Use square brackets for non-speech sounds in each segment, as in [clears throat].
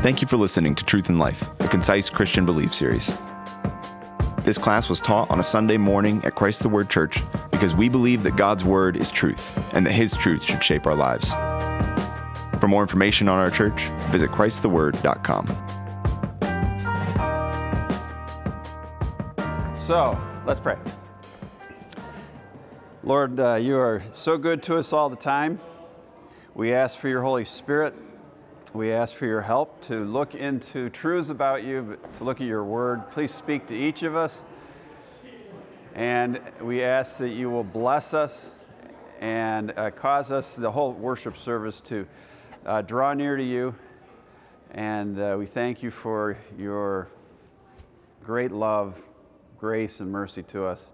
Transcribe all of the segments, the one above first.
Thank you for listening to Truth in Life, a concise Christian belief series. This class was taught on a Sunday morning at Christ the Word Church because we believe that God's Word is truth and that His truth should shape our lives. For more information on our church, visit ChristTheWord.com. So, let's pray. Lord, uh, you are so good to us all the time. We ask for your Holy Spirit we ask for your help to look into truths about you, to look at your word. Please speak to each of us. And we ask that you will bless us and uh, cause us, the whole worship service, to uh, draw near to you. And uh, we thank you for your great love, grace, and mercy to us.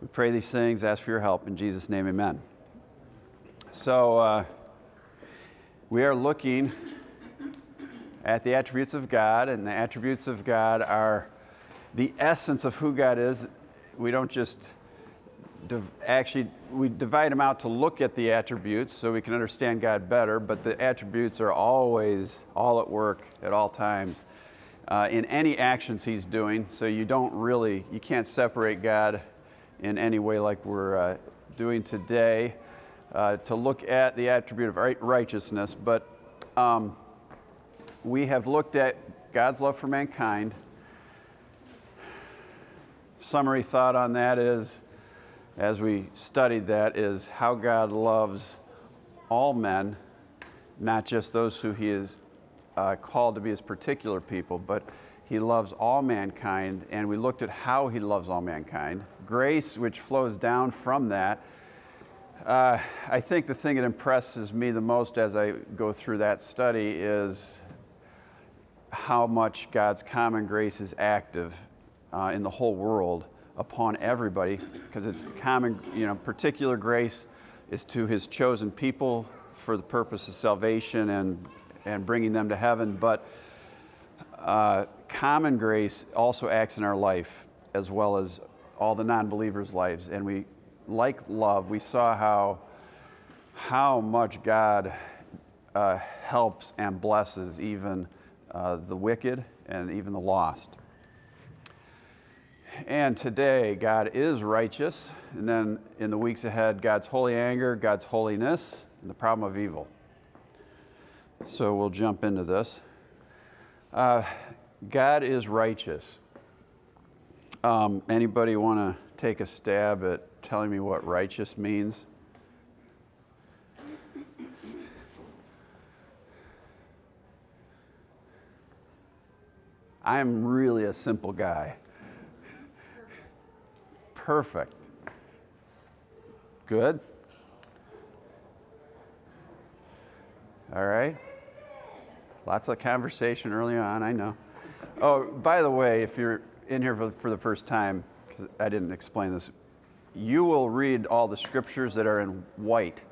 We pray these things, ask for your help. In Jesus' name, amen. So, uh, we are looking at the attributes of God, and the attributes of God are the essence of who God is. We don't just div- actually we divide them out to look at the attributes so we can understand God better, but the attributes are always all at work at all times. Uh, in any actions he's doing, so you don't really, you can't separate God in any way like we're uh, doing today uh, to look at the attribute of righteousness, but um, we have looked at God's love for mankind. Summary thought on that is, as we studied that, is how God loves all men, not just those who He is uh, called to be His particular people, but He loves all mankind, and we looked at how He loves all mankind. Grace, which flows down from that, uh, I think the thing that impresses me the most as I go through that study is how much God's common grace is active uh, in the whole world upon everybody, because it's common, you know, particular grace is to his chosen people for the purpose of salvation and, and bringing them to heaven. But uh, common grace also acts in our life as well as all the non believers' lives. And we like love, we saw how, how much God uh, helps and blesses even uh, the wicked and even the lost. And today, God is righteous. And then in the weeks ahead, God's holy anger, God's holiness, and the problem of evil. So we'll jump into this. Uh, God is righteous. Um, anybody want to take a stab at telling me what righteous means? I am really a simple guy. Perfect. Good? All right. Lots of conversation early on, I know. Oh, by the way, if you're in here for, for the first time, because I didn't explain this, you will read all the scriptures that are in white.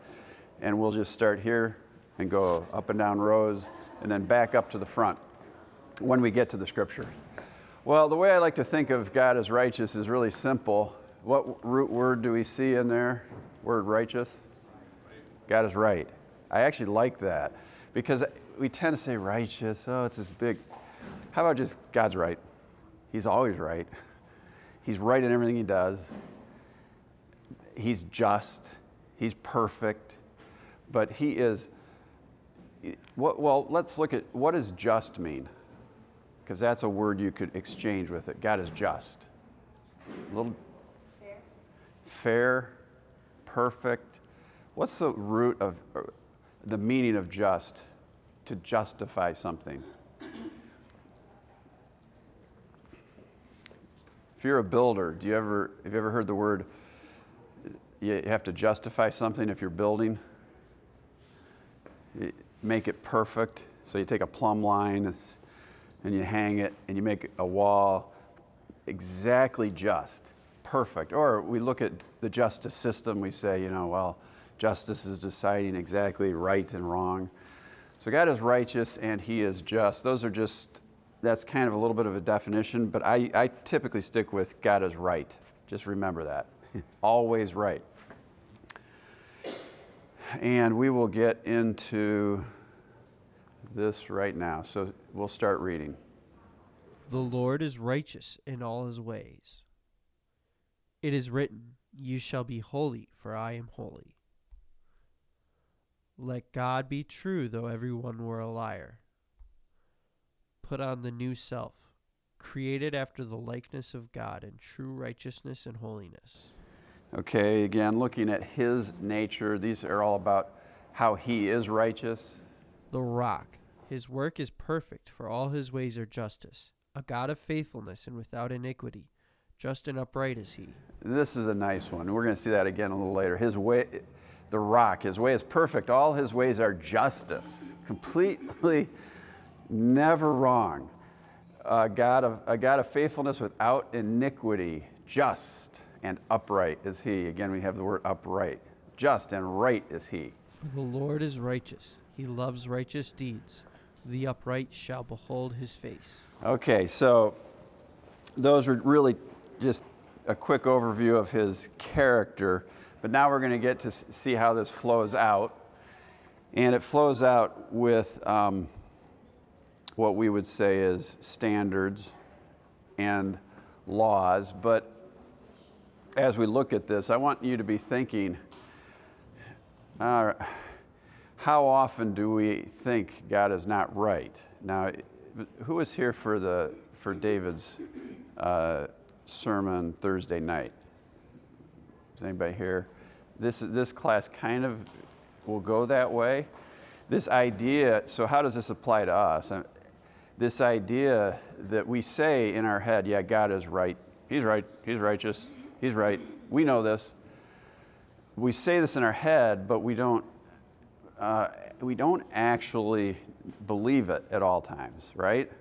And we'll just start here and go up and down rows and then back up to the front when we get to the scripture. Well, the way I like to think of God as righteous is really simple. What root word do we see in there? Word righteous? God is right. I actually like that because we tend to say righteous. Oh, it's this big. How about just God's right? He's always right. He's right in everything he does he's just, he's perfect, but he is. Well, let's look at what does just mean? Because that's a word you could exchange with it. God is just. A little fair. fair, perfect. What's the root of the meaning of just? To justify something. If you're a builder, do you ever have you ever heard the word you have to justify something if you're building. You make it perfect. So you take a plumb line and you hang it and you make a wall exactly just, perfect. Or we look at the justice system, we say, you know, well, justice is deciding exactly right and wrong. So God is righteous and He is just. Those are just, that's kind of a little bit of a definition, but I, I typically stick with God is right. Just remember that. [laughs] Always right and we will get into this right now. So we'll start reading. The Lord is righteous in all his ways. It is written, You shall be holy, for I am holy. Let God be true, though every one were a liar. Put on the new self, created after the likeness of God in true righteousness and holiness. Okay, again, looking at his nature, these are all about how he is righteous. The rock, his work is perfect, for all his ways are justice. A God of faithfulness and without iniquity, just and upright is he. This is a nice one. We're going to see that again a little later. His way, the rock, his way is perfect. All his ways are justice, completely never wrong. A God of, a God of faithfulness without iniquity, just and upright is he. Again, we have the word upright. Just and right is he. For the Lord is righteous, he loves righteous deeds. The upright shall behold his face. Okay, so those are really just a quick overview of his character. But now we're going to get to see how this flows out. And it flows out with um, what we would say is standards and laws. But as we look at this, I want you to be thinking uh, how often do we think God is not right? Now, who was here for, the, for David's uh, sermon Thursday night? Is anybody here? This, this class kind of will go that way. This idea, so how does this apply to us? This idea that we say in our head, yeah, God is right. He's right. He's righteous. He's right. We know this. We say this in our head, but we don't, uh, we don't actually believe it at all times, right?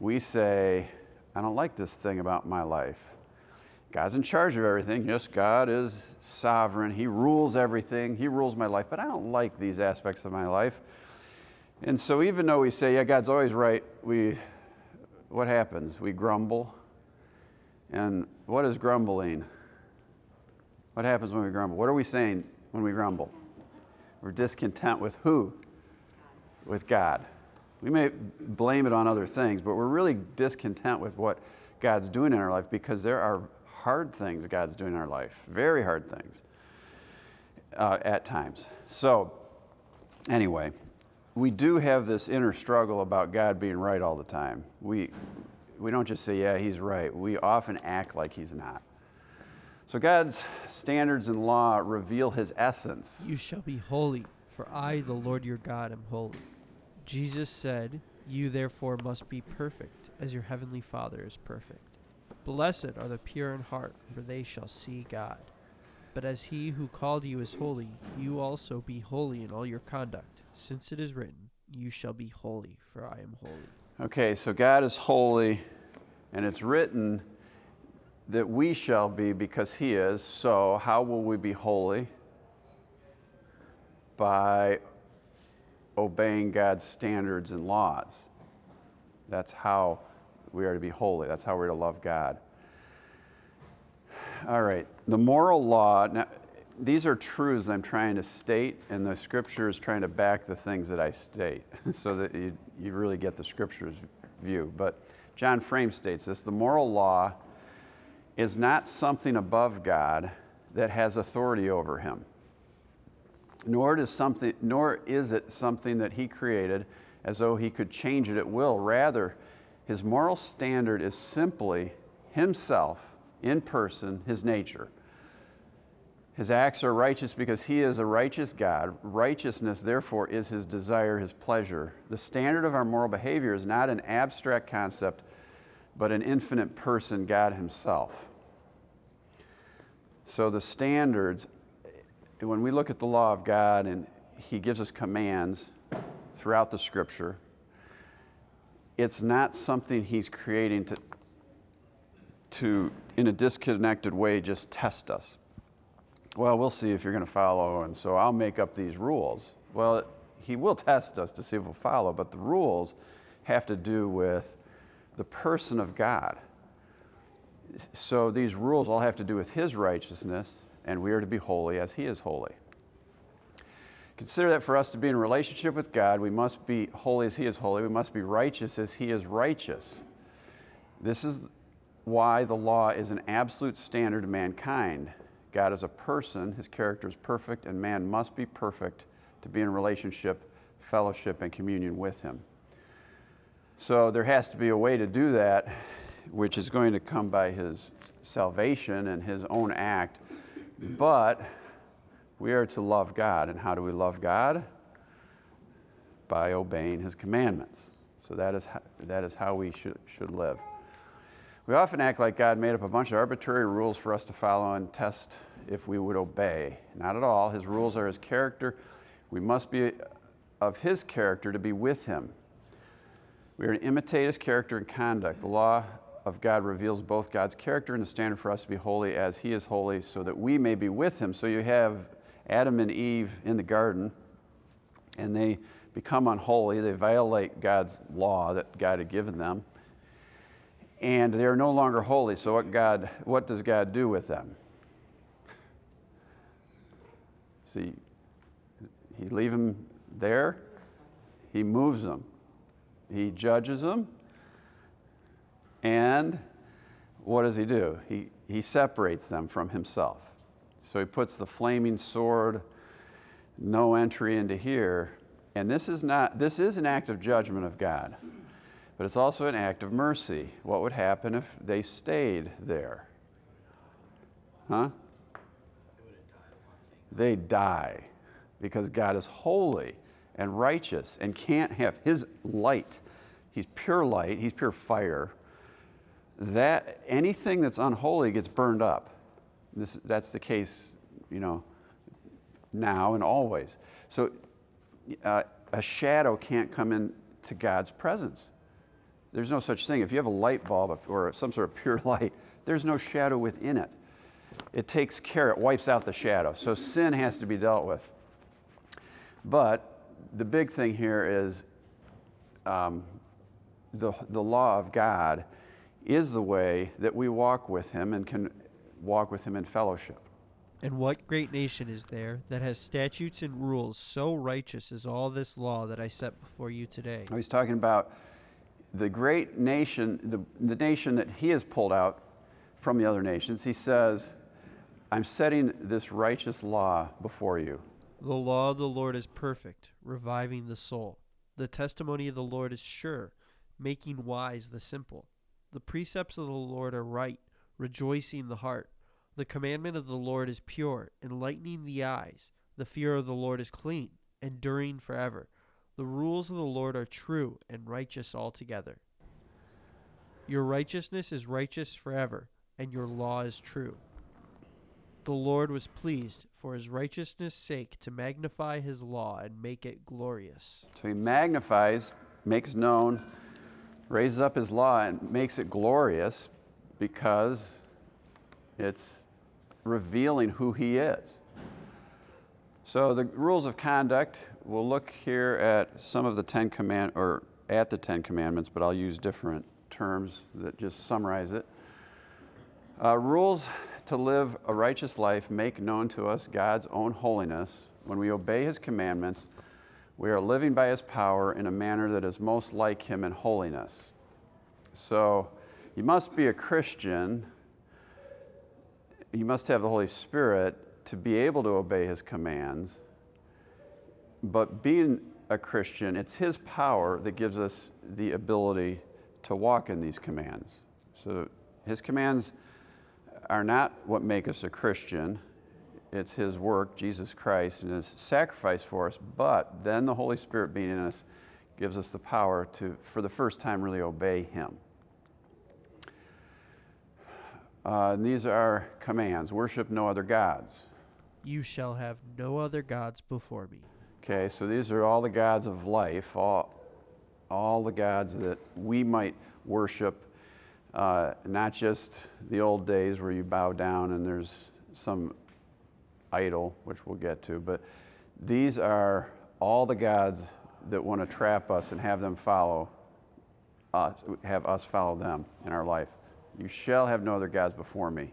We say, I don't like this thing about my life. God's in charge of everything. Yes, God is sovereign. He rules everything. He rules my life, but I don't like these aspects of my life. And so even though we say, yeah, God's always right, we what happens? We grumble. And what is grumbling? What happens when we grumble? What are we saying when we grumble? We're discontent with who? With God. We may blame it on other things, but we're really discontent with what God's doing in our life because there are hard things God's doing in our life, very hard things uh, at times. So, anyway, we do have this inner struggle about God being right all the time. We, we don't just say, yeah, he's right. We often act like he's not. So, God's standards and law reveal his essence. You shall be holy, for I, the Lord your God, am holy. Jesus said, You therefore must be perfect, as your heavenly Father is perfect. Blessed are the pure in heart, for they shall see God. But as he who called you is holy, you also be holy in all your conduct, since it is written, You shall be holy, for I am holy. Okay, so God is holy, and it's written that we shall be because he is. So, how will we be holy? By obeying God's standards and laws. That's how we are to be holy. That's how we're to love God. All right, the moral law. Now, these are truths I'm trying to state, and the scripture is trying to back the things that I state [laughs] so that you, you really get the scripture's view. But John Frame states this the moral law is not something above God that has authority over him. Nor, does something, nor is it something that he created as though he could change it at will. Rather, his moral standard is simply himself in person, his nature. His acts are righteous because he is a righteous God. Righteousness, therefore, is his desire, his pleasure. The standard of our moral behavior is not an abstract concept, but an infinite person, God himself. So the standards, when we look at the law of God and he gives us commands throughout the scripture, it's not something he's creating to, to, in a disconnected way, just test us. Well, we'll see if you're going to follow, and so I'll make up these rules. Well, he will test us to see if we'll follow, but the rules have to do with the person of God. So these rules all have to do with his righteousness, and we are to be holy as he is holy. Consider that for us to be in relationship with God, we must be holy as He is holy. We must be righteous as He is righteous. This is why the law is an absolute standard of mankind. God is a person, His character is perfect, and man must be perfect to be in relationship, fellowship, and communion with Him. So there has to be a way to do that, which is going to come by His salvation and His own act. But we are to love God. And how do we love God? By obeying His commandments. So that is how, that is how we should, should live. We often act like God made up a bunch of arbitrary rules for us to follow and test if we would obey. Not at all. His rules are His character. We must be of His character to be with Him. We are to imitate His character and conduct. The law of God reveals both God's character and the standard for us to be holy as He is holy, so that we may be with Him. So you have Adam and Eve in the garden, and they become unholy. They violate God's law that God had given them, and they are no longer holy. So what God, what does God do with them? See, he leave them there. He moves them. He judges them. And what does he do? He, he separates them from himself. So he puts the flaming sword, no entry into here. And this is not this is an act of judgment of God. But it's also an act of mercy. What would happen if they stayed there? Huh? They die because God is holy and righteous and can't have his light. He's pure light, he's pure fire. That anything that's unholy gets burned up. This, that's the case, you know, now and always. So uh, a shadow can't come into God's presence. There's no such thing. If you have a light bulb or some sort of pure [laughs] light, there's no shadow within it. It takes care, it wipes out the shadow. So sin has to be dealt with. But the big thing here is um, the, the law of God is the way that we walk with Him and can walk with Him in fellowship. And what great nation is there that has statutes and rules so righteous as all this law that I set before you today? He's talking about the great nation, the, the nation that he has pulled out from the other nations. He says, I'm setting this righteous law before you. The law of the Lord is perfect, reviving the soul. The testimony of the Lord is sure, making wise the simple. The precepts of the Lord are right, rejoicing the heart. The commandment of the Lord is pure, enlightening the eyes. The fear of the Lord is clean, enduring forever. The rules of the Lord are true and righteous altogether. Your righteousness is righteous forever, and your law is true. The Lord was pleased for his righteousness' sake to magnify his law and make it glorious. So he magnifies, makes known, raises up his law, and makes it glorious because it's revealing who he is. So the rules of conduct, we'll look here at some of the Ten Command or at the Ten Commandments, but I'll use different terms that just summarize it. Uh, rules to live a righteous life make known to us God's own holiness. When we obey His commandments, we are living by His power in a manner that is most like Him in holiness. So you must be a Christian you must have the Holy Spirit to be able to obey his commands. But being a Christian, it's his power that gives us the ability to walk in these commands. So his commands are not what make us a Christian. It's his work, Jesus Christ, and his sacrifice for us. But then the Holy Spirit being in us gives us the power to, for the first time, really obey him. Uh, these are commands worship no other gods. You shall have no other gods before me. Okay, so these are all the gods of life, all, all the gods that we might worship, uh, not just the old days where you bow down and there's some idol, which we'll get to, but these are all the gods that want to trap us and have them follow us, have us follow them in our life. You shall have no other gods before me.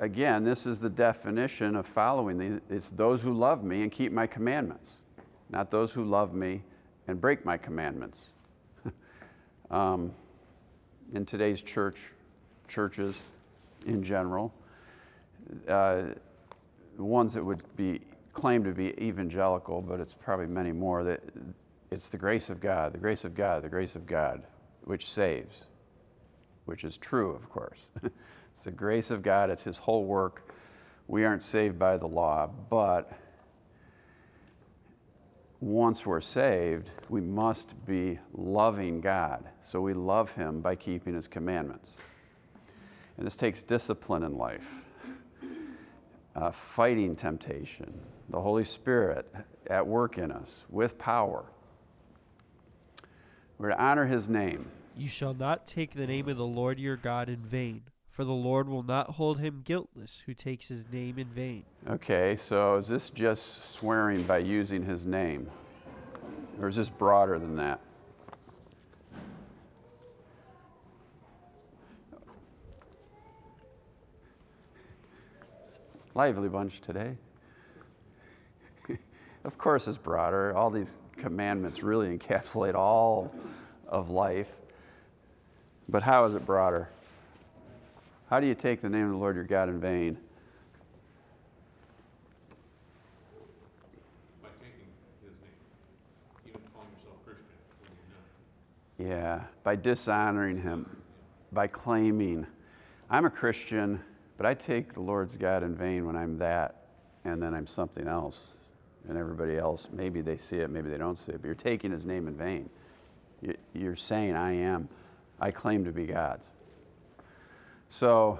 again, this is the definition of following. It's those who love me and keep my commandments, not those who love me and break my commandments. [laughs] um, in today's church, churches in general, uh, ones that would be claimed to be evangelical, but it's probably many more, that it's the grace of God, the grace of God, the grace of God, which saves, which is true, of course. [laughs] it's the grace of God, it's His whole work. We aren't saved by the law, but once we're saved, we must be loving God. So we love Him by keeping His commandments. And this takes discipline in life, uh, fighting temptation, the Holy Spirit at work in us with power. We're to honor His name. You shall not take the name of the Lord your God in vain, for the Lord will not hold him guiltless who takes his name in vain. Okay, so is this just swearing by using his name? Or is this broader than that? Lively bunch today. [laughs] of course, it's broader. All these commandments really encapsulate all of life. But how is it broader? How do you take the name of the Lord your God in vain? by taking his name. You don't yourself Christian when you're not. Yeah, by dishonoring him, by claiming, I'm a Christian, but I take the Lord's God in vain when I'm that, and then I'm something else. And everybody else, maybe they see it, maybe they don't see it, but you're taking his name in vain. You- You're saying, I am, I claim to be God's. So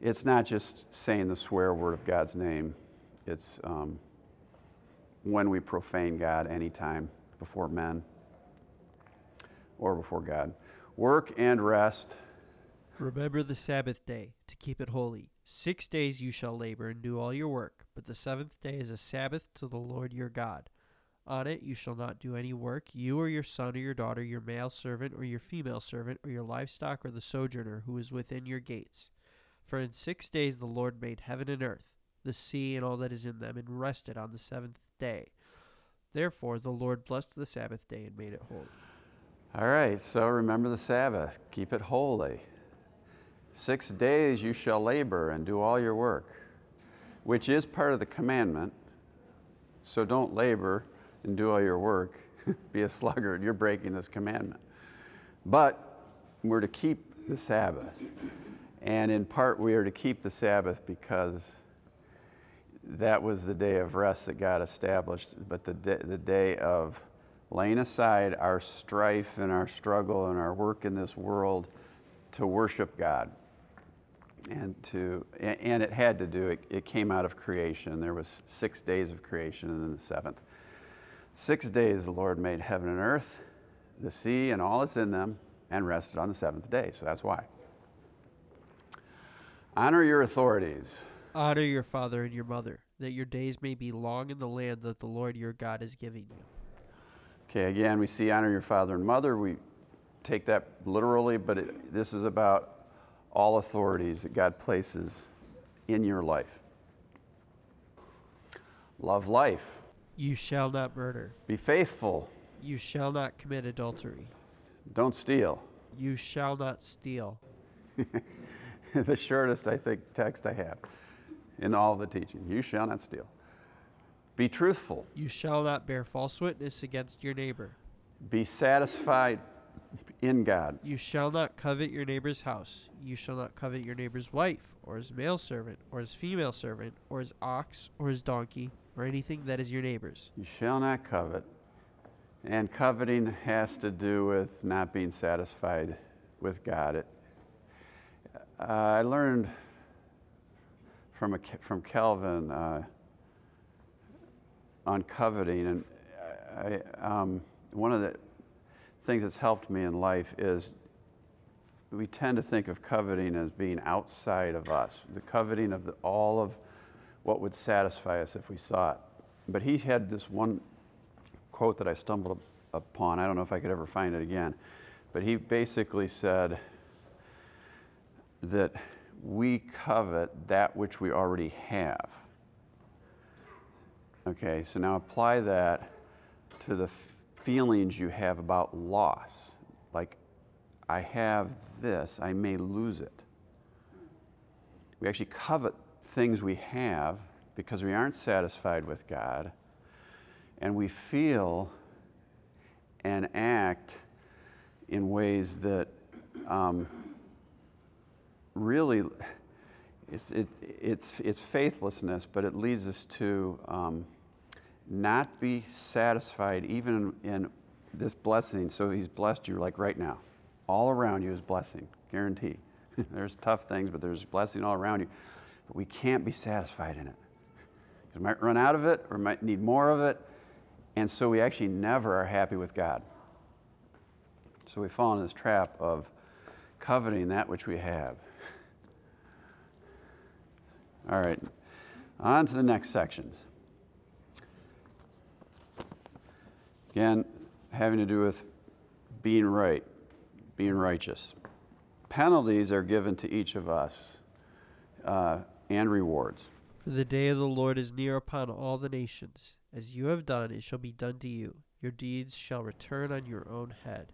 it's not just saying the swear word of God's name, it's um, when we profane God anytime before men or before God. Work and rest. Remember the Sabbath day to keep it holy. Six days you shall labor and do all your work, but the seventh day is a Sabbath to the Lord your God. On it you shall not do any work, you or your son or your daughter, your male servant or your female servant, or your livestock or the sojourner who is within your gates. For in six days the Lord made heaven and earth, the sea and all that is in them, and rested on the seventh day. Therefore the Lord blessed the Sabbath day and made it holy. All right, so remember the Sabbath, keep it holy. Six days you shall labor and do all your work, which is part of the commandment. So don't labor and do all your work. [laughs] Be a sluggard, you're breaking this commandment. But we're to keep the Sabbath. And in part, we are to keep the Sabbath because that was the day of rest that God established, but the day, the day of laying aside our strife and our struggle and our work in this world to worship God. And to and it had to do it, it came out of creation. There was six days of creation and then the seventh. Six days the Lord made heaven and earth, the sea and all that's in them, and rested on the seventh day. So that's why. Honor your authorities. Honor your father and your mother, that your days may be long in the land that the Lord your God is giving you. Okay, again, we see honor your father and mother. We take that literally, but it, this is about all authorities that God places in your life. Love life. You shall not murder. Be faithful. You shall not commit adultery. Don't steal. You shall not steal. [laughs] the shortest, I think, text I have in all the teaching. You shall not steal. Be truthful. You shall not bear false witness against your neighbor. Be satisfied in God. You shall not covet your neighbor's house. You shall not covet your neighbor's wife, or his male servant, or his female servant, or his ox, or his donkey, or anything that is your neighbor's. You shall not covet. And coveting has to do with not being satisfied with God. It, uh, I learned from, a, from Calvin uh, on coveting. And I, um, one of the things that's helped me in life is we tend to think of coveting as being outside of us, the coveting of the, all of what would satisfy us if we saw it. But he had this one quote that I stumbled upon. I don't know if I could ever find it again. But he basically said that we covet that which we already have. Okay, so now apply that to the f- feelings you have about loss. Like, I have this, I may lose it. We actually covet things we have because we aren't satisfied with God, and we feel and act in ways that um, really it's, it, it's, it's faithlessness, but it leads us to um, not be satisfied even in, in this blessing. So he's blessed you like right now. All around you is blessing, guarantee. [laughs] there's tough things, but there's blessing all around you. But we can't be satisfied in it. We might run out of it or might need more of it. And so we actually never are happy with God. So we fall into this trap of coveting that which we have. [laughs] All right, on to the next sections. Again, having to do with being right, being righteous. Penalties are given to each of us uh, and rewards. For the day of the Lord is near upon all the nations. As you have done, it shall be done to you. Your deeds shall return on your own head.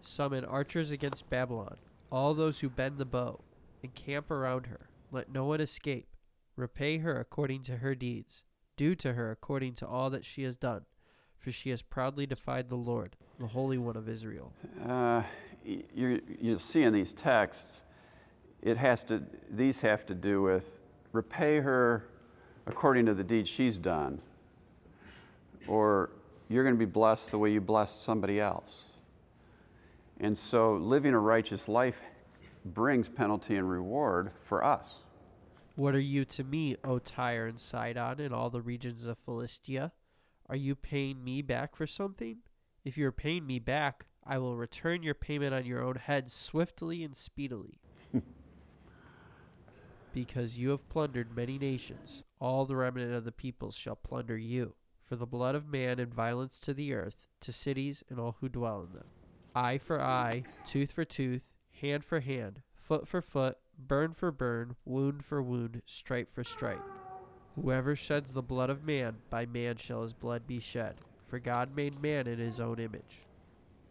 Summon archers against Babylon, all those who bend the bow, and camp around her. Let no one escape. Repay her according to her deeds. Do to her according to all that she has done, for she has proudly defied the Lord, the Holy One of Israel. Uh, you you see in these texts, it has to. These have to do with repay her according to the deeds she's done, or you're going to be blessed the way you blessed somebody else. And so, living a righteous life brings penalty and reward for us. What are you to me, O Tyre and Sidon, and all the regions of Philistia? Are you paying me back for something? If you are paying me back, I will return your payment on your own head swiftly and speedily. Because you have plundered many nations, all the remnant of the peoples shall plunder you, for the blood of man and violence to the earth, to cities and all who dwell in them. Eye for eye, tooth for tooth, hand for hand, foot for foot, burn for burn, wound for wound, stripe for stripe. Whoever sheds the blood of man, by man shall his blood be shed. For God made man in his own image.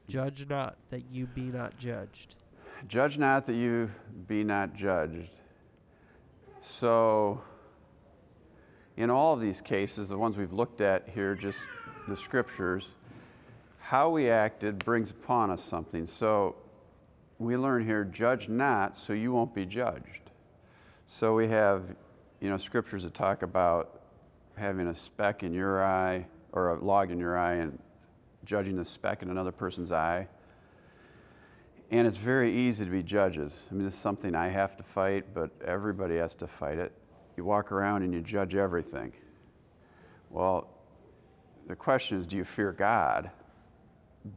Judge not that you be not judged. Judge not that you be not judged. So, in all of these cases, the ones we've looked at here, just the scriptures, how we acted brings upon us something. So, we learn here judge not so you won't be judged. So, we have, you know, scriptures that talk about having a speck in your eye or a log in your eye and judging the speck in another person's eye. And it's very easy to be judges. I mean, this is something I have to fight, but everybody has to fight it. You walk around and you judge everything. Well, the question is do you fear God?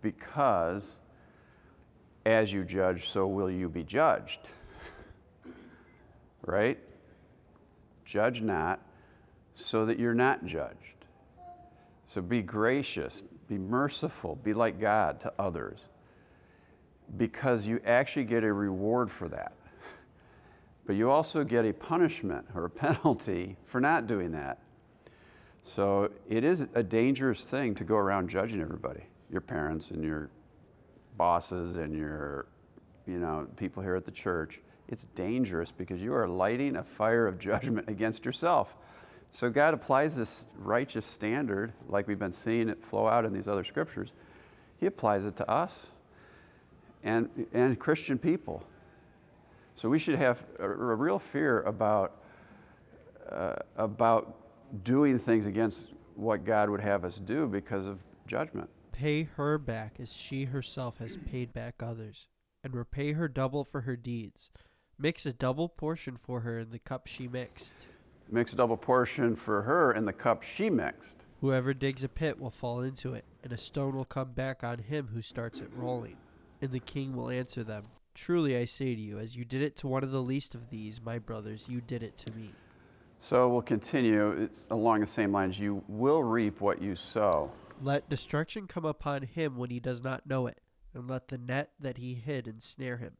Because as you judge, so will you be judged. [laughs] right? Judge not, so that you're not judged. So be gracious, be merciful, be like God to others because you actually get a reward for that. But you also get a punishment or a [laughs] penalty for not doing that. So it is a dangerous thing to go around judging everybody, your parents and your bosses and your, you know, people here at the church. It's dangerous because you are lighting a fire of [laughs] judgment against yourself. So God applies this righteous standard, like we've been seeing it flow out in these other scriptures. He applies it to us and, and Christian people. So we should have a, a real fear about, uh, about doing things against what God would have us do because of judgment. Pay her back as she herself has paid back others, and repay her double for her deeds. Mix a double portion for her in the cup she mixed. Mix a double portion for her in the cup she mixed. Whoever digs a pit will fall into it, and a stone will come back on him who starts it rolling. And the king will answer them Truly I say to you, as you did it to one of the least of these, my brothers, you did it to me. So we'll continue. It's along the same lines. You will reap what you sow. Let destruction come upon him when he does not know it, and let the net that he hid ensnare him.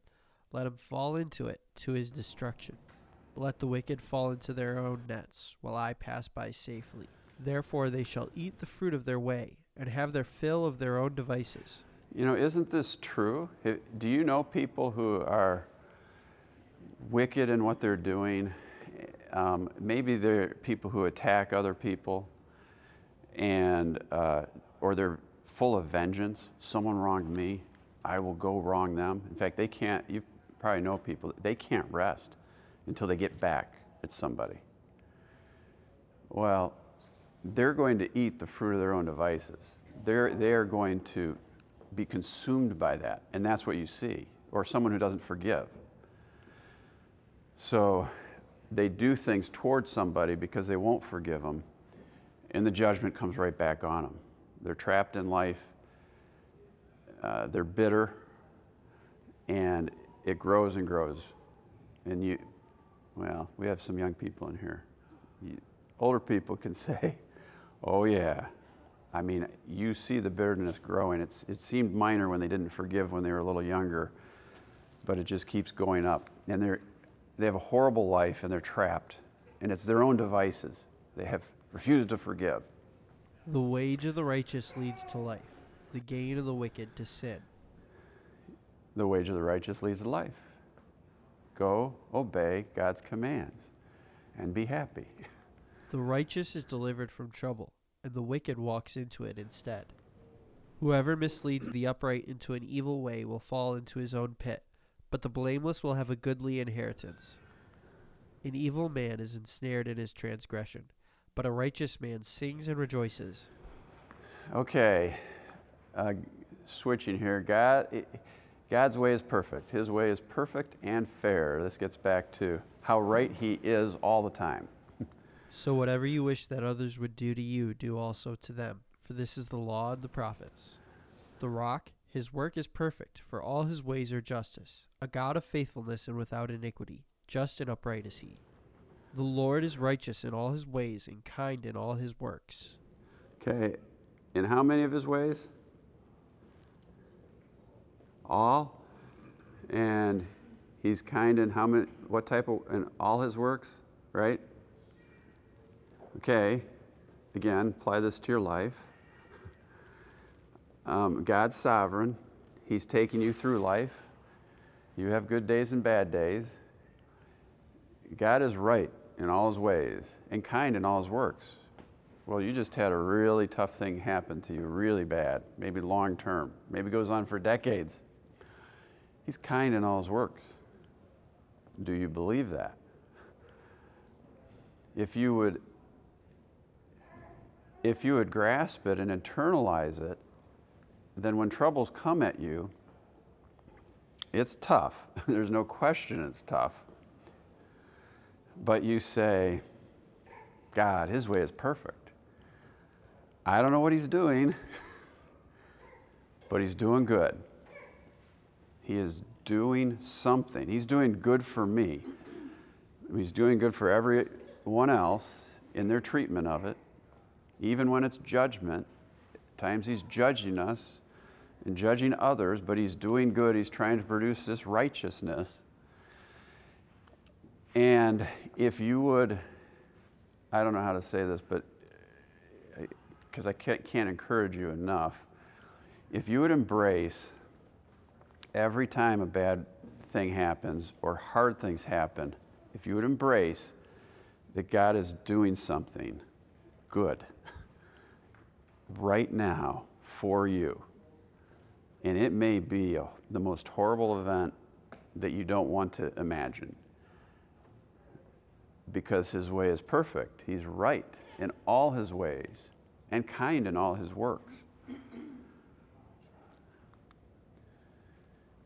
Let him fall into it to his destruction. Let the wicked fall into their own nets, while I pass by safely. Therefore they shall eat the fruit of their way, and have their fill of their own devices. You know, isn't this true? Do you know people who are wicked in what they're doing? Um, maybe they're people who attack other people, and uh, or they're full of vengeance. Someone wronged me, I will go wrong them. In fact, they can't. You probably know people. They can't rest until they get back at somebody. Well, they're going to eat the fruit of their own devices. They're, they're going to be consumed by that. And that's what you see. Or someone who doesn't forgive. So they do things towards somebody because they won't forgive them. And the judgment comes right back on them. They're trapped in life, uh, they're bitter, and it grows and grows. And you, well, we have some young people in here. You, older people can [laughs] say, oh, yeah, I mean, you see the bitterness growing. It's, it seemed minor when they didn't forgive when they were a little younger, but it just keeps going up. And they're, they have a horrible life and they're trapped. And it's their own devices. They have refused to forgive. The wage of the righteous leads to life, the gain of the wicked to sin. The wage of the righteous leads to life. Go obey God's commands and be happy. [laughs] The righteous is delivered from trouble and the wicked walks into it instead. Whoever misleads the upright into an evil way will fall into his own pit, but the blameless will have a goodly inheritance. An evil man is ensnared in his transgression, but a righteous man sings and rejoices. Okay, uh, switching here. God, God's way is perfect. His way is perfect and fair. This gets back to how right He is all the time. So whatever you wish that others would do to you, do also to them, for this is the law of the prophets. The rock, his work is perfect, for all his ways are justice, a God of faithfulness and without iniquity, just and upright is he. The Lord is righteous in all his ways and kind in all his works. Okay, in how many of his ways? All. And he's kind in how many, what type of, in all his works, right? Okay, again, apply this to your life. Um, God's sovereign. He's taking you through life. You have good days and bad days. God is right in all his ways and kind in all his works. Well, you just had a really tough thing happen to you, really bad, maybe long term, maybe goes on for decades. He's kind in all his works. Do you believe that? If you would if you would grasp it and internalize it, then when troubles come at you, it's tough. [laughs] There's no question it's tough. But you say, God, His way is perfect. I don't know what He's doing, [laughs] but He's doing good. He is doing something. He's doing good for me. He's doing good for everyone else in their treatment of it even when it's judgment. At times he's judging us and judging others, but he's doing good. He's trying to produce this righteousness. And if you would, I don't know how to say this, but uh, because I can't, can't encourage you enough, if you would embrace every time a bad thing happens or hard things happen, if you would embrace that God is doing something good right now for you. And it may be a, the most horrible event that you don't want to imagine. Because his way is perfect. He's right in all his ways and kind in all his works.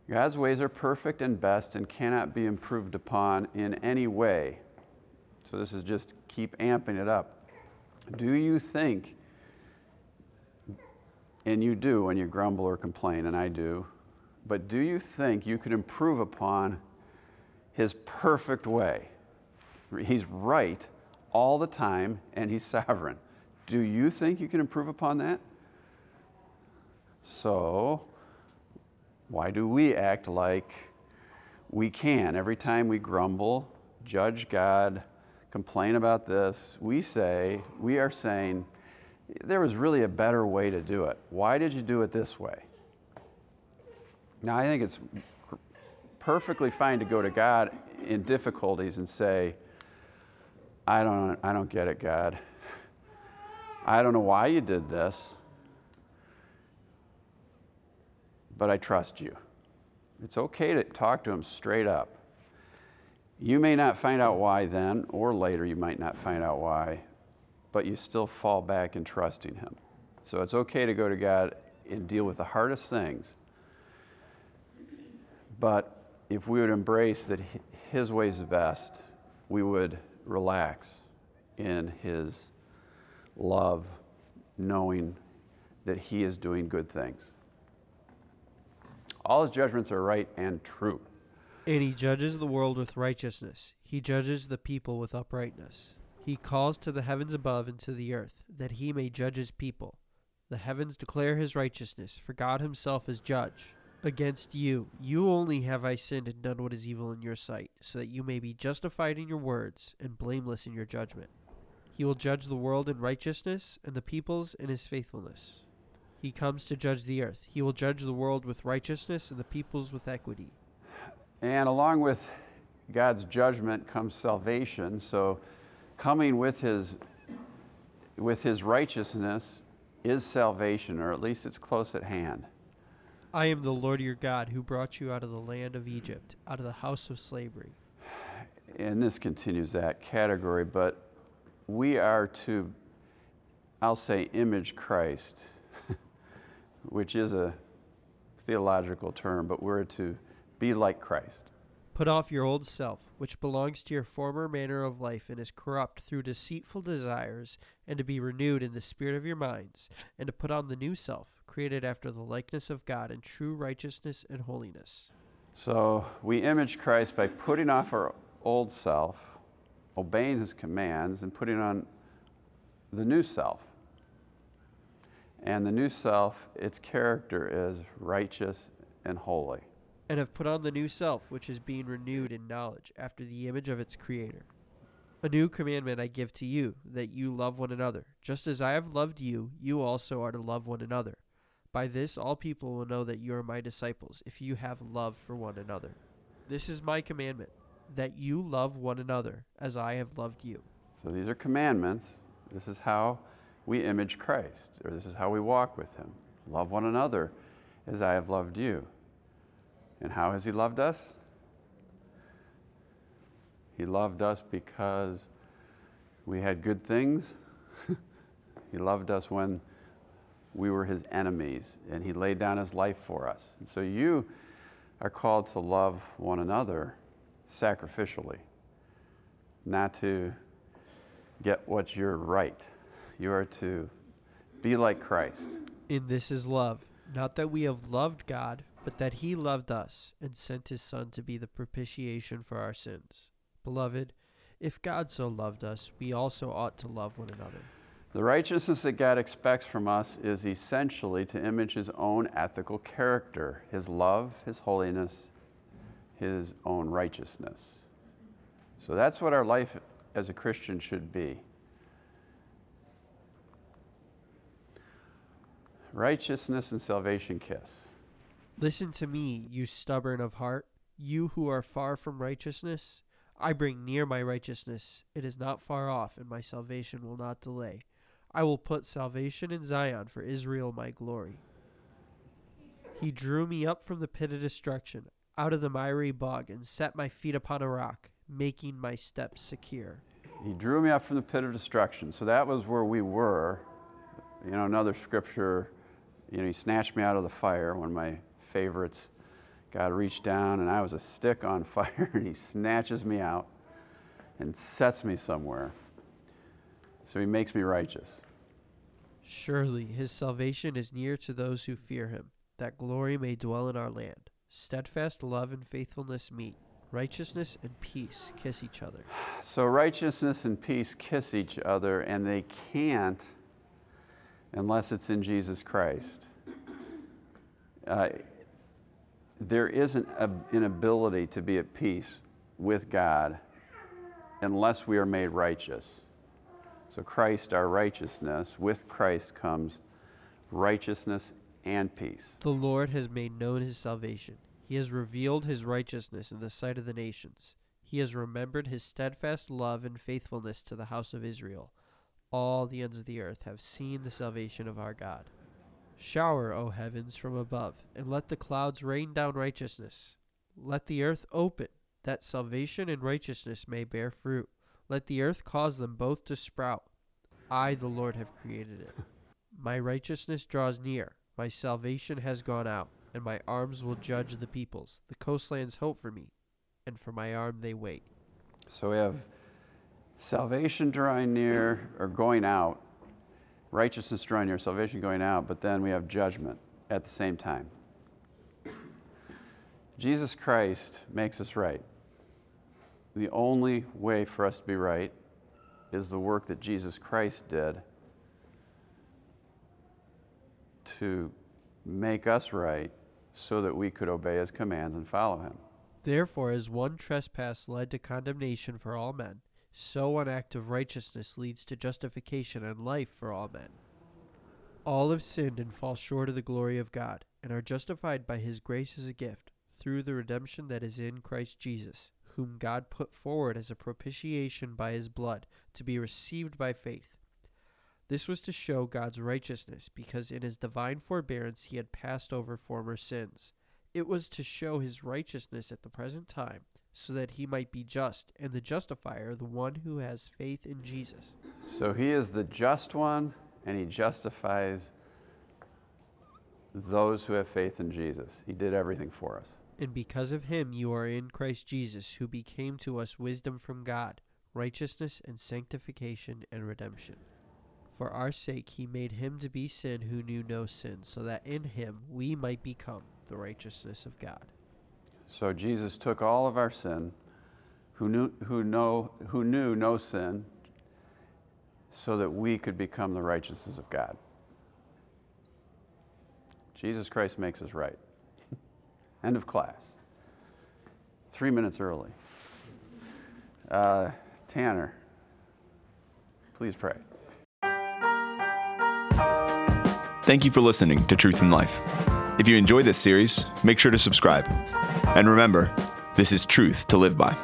God's ways are perfect and best and cannot be improved upon in any way. So this is just keep amping it up. Do you think, and you do when you grumble or complain, and I do, but do you think you could improve upon his perfect way? He's right all the time and he's sovereign. Do you think you can improve upon that? So, why do we act like we can? Every time we grumble, judge God, complain about this, we say, we are saying, there was really a better way to do it. Why did you do it this way? Now, I think it's perfectly fine to go to God in difficulties and say, I don't, I don't get it, God. I don't know why you did this, but I trust you. It's okay to talk to him straight up. You may not find out why then, or later you might not find out why, but you still fall back in trusting him. So it's okay to go to God and deal with the hardest things. But if we would embrace that his ways are best, we would relax in his love, knowing that he is doing good things. All his judgments are right and true. And he judges the world with righteousness. He judges the people with uprightness. He calls to the heavens above and to the earth, that he may judge his people. The heavens declare his righteousness, for God himself is judge. Against you, you only have I sinned and done what is evil in your sight, so that you may be justified in your words and blameless in your judgment. He will judge the world in righteousness and the peoples in his faithfulness. He comes to judge the earth. He will judge the world with righteousness and the peoples with equity. And along with God's judgment comes salvation. So coming with his with his righteousness is salvation, or at least it's close at hand. I am the Lord your God who brought you out of the land of Egypt, out of the house of slavery. And this continues that category, but we are to, I'll say, image Christ, [laughs] which is a theological term, but we're to be like Christ. Put off your old self, which belongs to your former manner of life and is corrupt through deceitful desires, and to be renewed in the spirit of your minds, and to put on the new self, created after the likeness of God in true righteousness and holiness. So we image Christ by putting off our old self obeying his commands and putting on the new self. And the new self, its character is righteous and holy. And have put on the new self, which is being renewed in knowledge after the image of its creator. A new commandment I give to you, that you love one another. Just as I have loved you, you also are to love one another. By this all people will know that you are my disciples, if you have love for one another. This is my commandment that you love one another as I have loved you. So these are commandments. This is how we image Christ, or this is how we walk with Him. Love one another as I have loved you. And how has He loved us? He loved us because we had good things. [laughs] he loved us when we were His enemies, and He laid down His life for us. And so you are called to love one another sacrificially, not to get what you're right. You are to be like Christ. In this is love, not that we have loved God, but that He loved us and sent His Son to be the propitiation for our sins. Beloved, if God so loved us, we also ought to love one another. The righteousness that God expects from us is essentially to image His own ethical character, His love, His holiness, his own righteousness. So that's what our life as a Christian should be. Righteousness and salvation kiss. Listen to me, you stubborn of heart, you who are far from righteousness. I bring near my righteousness. It is not far off, and my salvation will not delay. I will put salvation in Zion for Israel, my glory. He drew me up from the pit of destruction out of the miry bog and set my feet upon a rock, making my steps secure. He drew me up from the pit of destruction. So that was where we were. You know, another scripture, you know, he snatched me out of the fire, when my favorites. God reached down and I was a stick on [laughs] fire and he snatches me out and sets me somewhere. So he makes me righteous. Surely his salvation is near to those who fear him, that glory may dwell in our land. Steadfast love and faithfulness meet. Righteousness and peace kiss each other. [sighs] So righteousness and peace kiss each other, and they can't unless it's in Jesus Christ. [clears throat] Uh, there a, an ability to be at peace with God unless we are made righteous. So, Christ, our righteousness, with Christ comes righteousness and peace. The Lord has made known his salvation. He has revealed his righteousness in the sight of the nations. He has remembered his steadfast love and faithfulness to the house of Israel. All the ends of the earth have seen the salvation of our God. Shower, O heavens, from above, and let the clouds rain down righteousness. Let the earth open, that salvation and righteousness may bear fruit. Let the earth cause them both to sprout. I, the Lord, have created it. [laughs] My righteousness draws near, my salvation has gone out, and my arms will judge the peoples. The coastlands hope for me, and for my arm they wait. So we have salvation drawing near or going out, righteousness drawing near, salvation going out, but then we have judgment at the same time. Jesus Christ makes us right. The only way for us to be right is the work that Jesus Christ did to make us right so that we could obey his commands and follow him. Therefore, as one trespass led to condemnation for all men, so one act of righteousness leads to justification and life for all men. All have sinned and fall short of the glory of God, and are justified by his grace as a gift, through the redemption that is in Christ Jesus, whom God put forward as a propitiation by his blood, to be received by faith. This was to show God's righteousness, because in his divine forbearance he had passed over former sins. It was to show his righteousness at the present time, so that he might be just, and the justifier, the one who has faith in Jesus. So he is the just one, and he justifies those who have faith in Jesus. He did everything for us. And because of him you are in Christ Jesus, who became to us wisdom from God, righteousness and sanctification and redemption. For our sake he made him to be sin who knew no sin, so that in him we might become the righteousness of God. So Jesus took all of our sin, who knew, who, know, who knew no sin, so that we could become the righteousness of God. Jesus Christ makes us right. [laughs] End of class. Three minutes early. Uh, Tanner, please pray. Thank you for listening to Truth in Life. If you enjoy this series, make sure to subscribe. And remember, this is truth to live by.